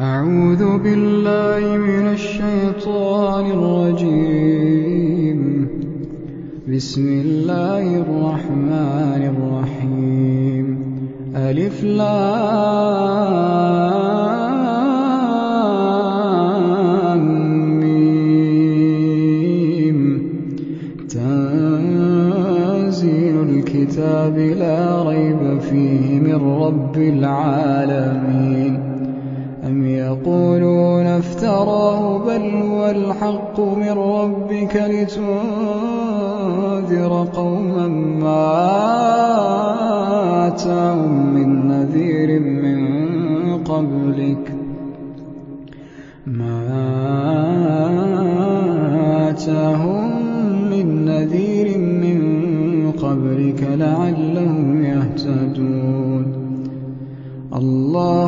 أعوذ بالله من الشيطان الرجيم. بسم الله الرحمن الرحيم. ألف لام ميم. تنزيل الكتاب لا ريب فيه من رب العالمين. ربك لتنذر قوما ما آتاهم من نذير من قبلك. ما آتاهم من نذير من قبلك لعلهم يهتدون. الله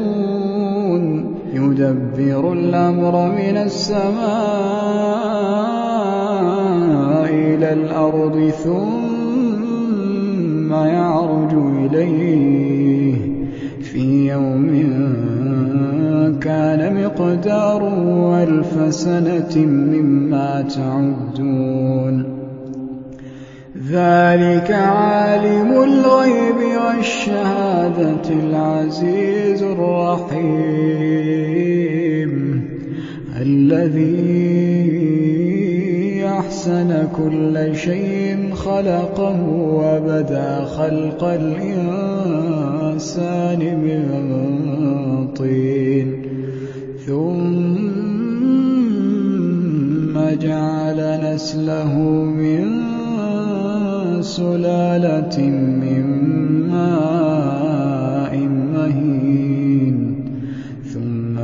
يدبر الأمر من السماء إلى الأرض ثم يعرج إليه. في يوم كان مقداره ألف سنة مما تعدون. ذلك عالم الغيب والشهادة العزيز الرحيم. الذي أحسن كل شيء خلقه وبدا خلق الإنسان من طين. ثم جعل نسله من سلالة من ماء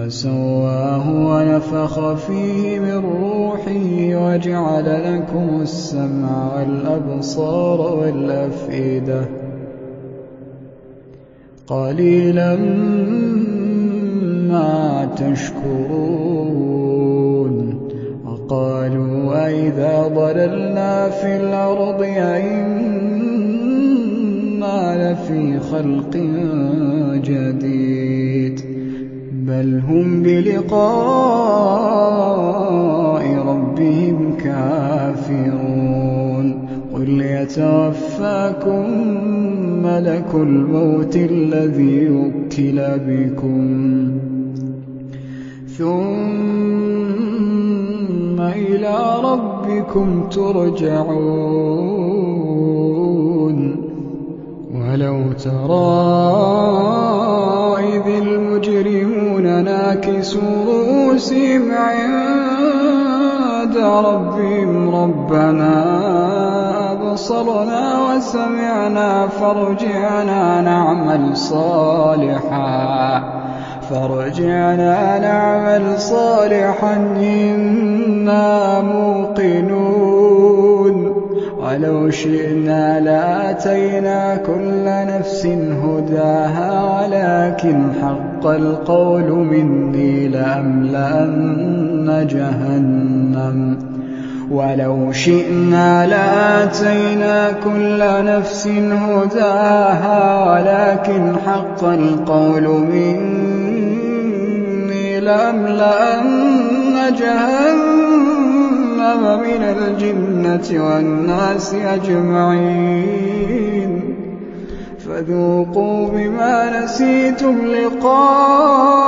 ثم سواه ونفخ فيه من روحه وجعل لكم السمع والأبصار والأفئدة قليلا ما تشكرون وقالوا أئذا ضللنا في الأرض أئنا لفي خلق جديد بل هم بلقاء ربهم كافرون قل يتوفاكم ملك الموت الذي وكل بكم ثم إلى ربكم ترجعون ولو ترى إذ المجرمون ناكسوا رؤوسهم عند ربهم. ربنا أبصرنا وسمعنا فارجعنا نعمل صالحا. فارجعنا نعمل صالحا إنا موقنون. ولو شئنا لآتينا كل نفس هداها ولكن حق القول مني لأملأن جهنم. ولو شئنا لآتينا كل نفس هداها ولكن حق القول مني لأملأن جهنم. من الجنة والناس أجمعين. فذوقوا بما نسيتم لقاء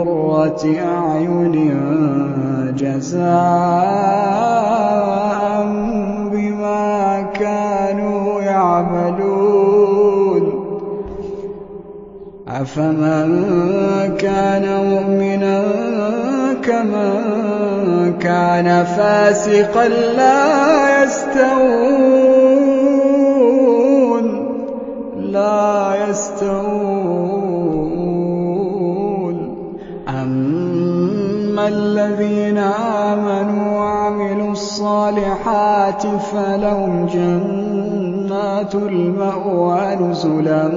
قرة أعين جزاء بما كانوا يعملون. أفمن كان مؤمنا كمن كان فاسقا لا يستوون. جنات المأوى نزلا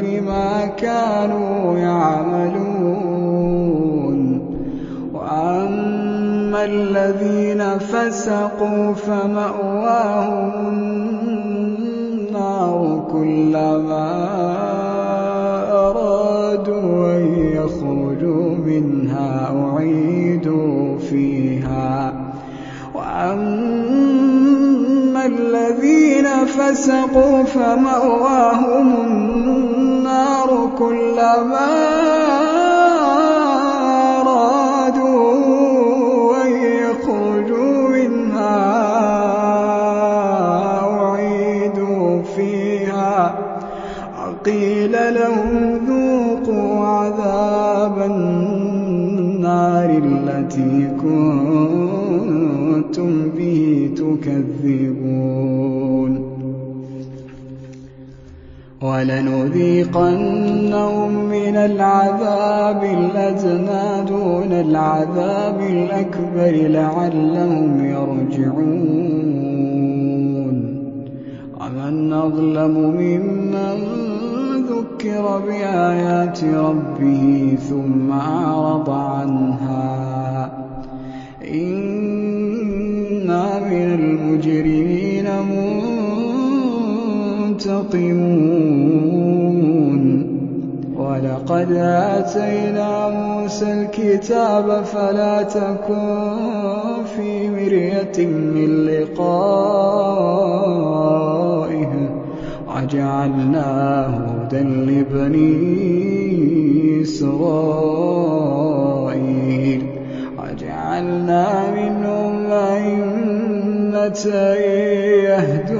بما كانوا يعملون. وأما الذين فسقوا فمأواهم النار كلما أرادوا فسقوا فمأواهم النار كلما ولنذيقنهم من العذاب الأدنى دون العذاب الأكبر لعلهم يرجعون. ومن أظلم ممن ذكر بآيات ربه ثم أعرض عنها. إنا من المجرمين. منتقمون ولقد آتينا موسى الكتاب فلا تكن في مرية من لقائه. وجعلناه هدى لبني إسرائيل. وجعلنا منهم أئمة يهدون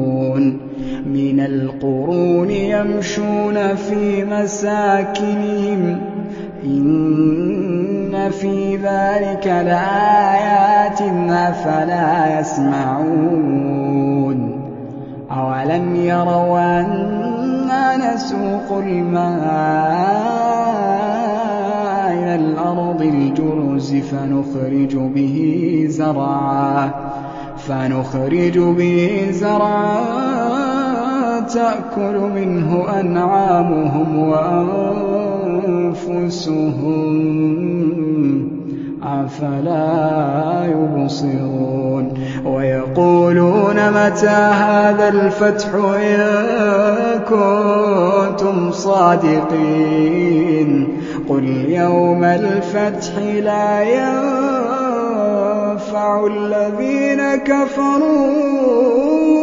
من القرون يمشون في مساكنهم. إن في ذلك لآيات أفلا يسمعون. أولم يروا أنا نسوق الماء إلى الأرض الجرز فنخرج به زرعا. فنخرج به زرعا. تأكل منه أنعامهم وأنفسهم أفلا يبصرون. ويقولون متى هذا الفتح إن كنتم صادقين؟ قل يوم الفتح لا ينفع الذين كفروا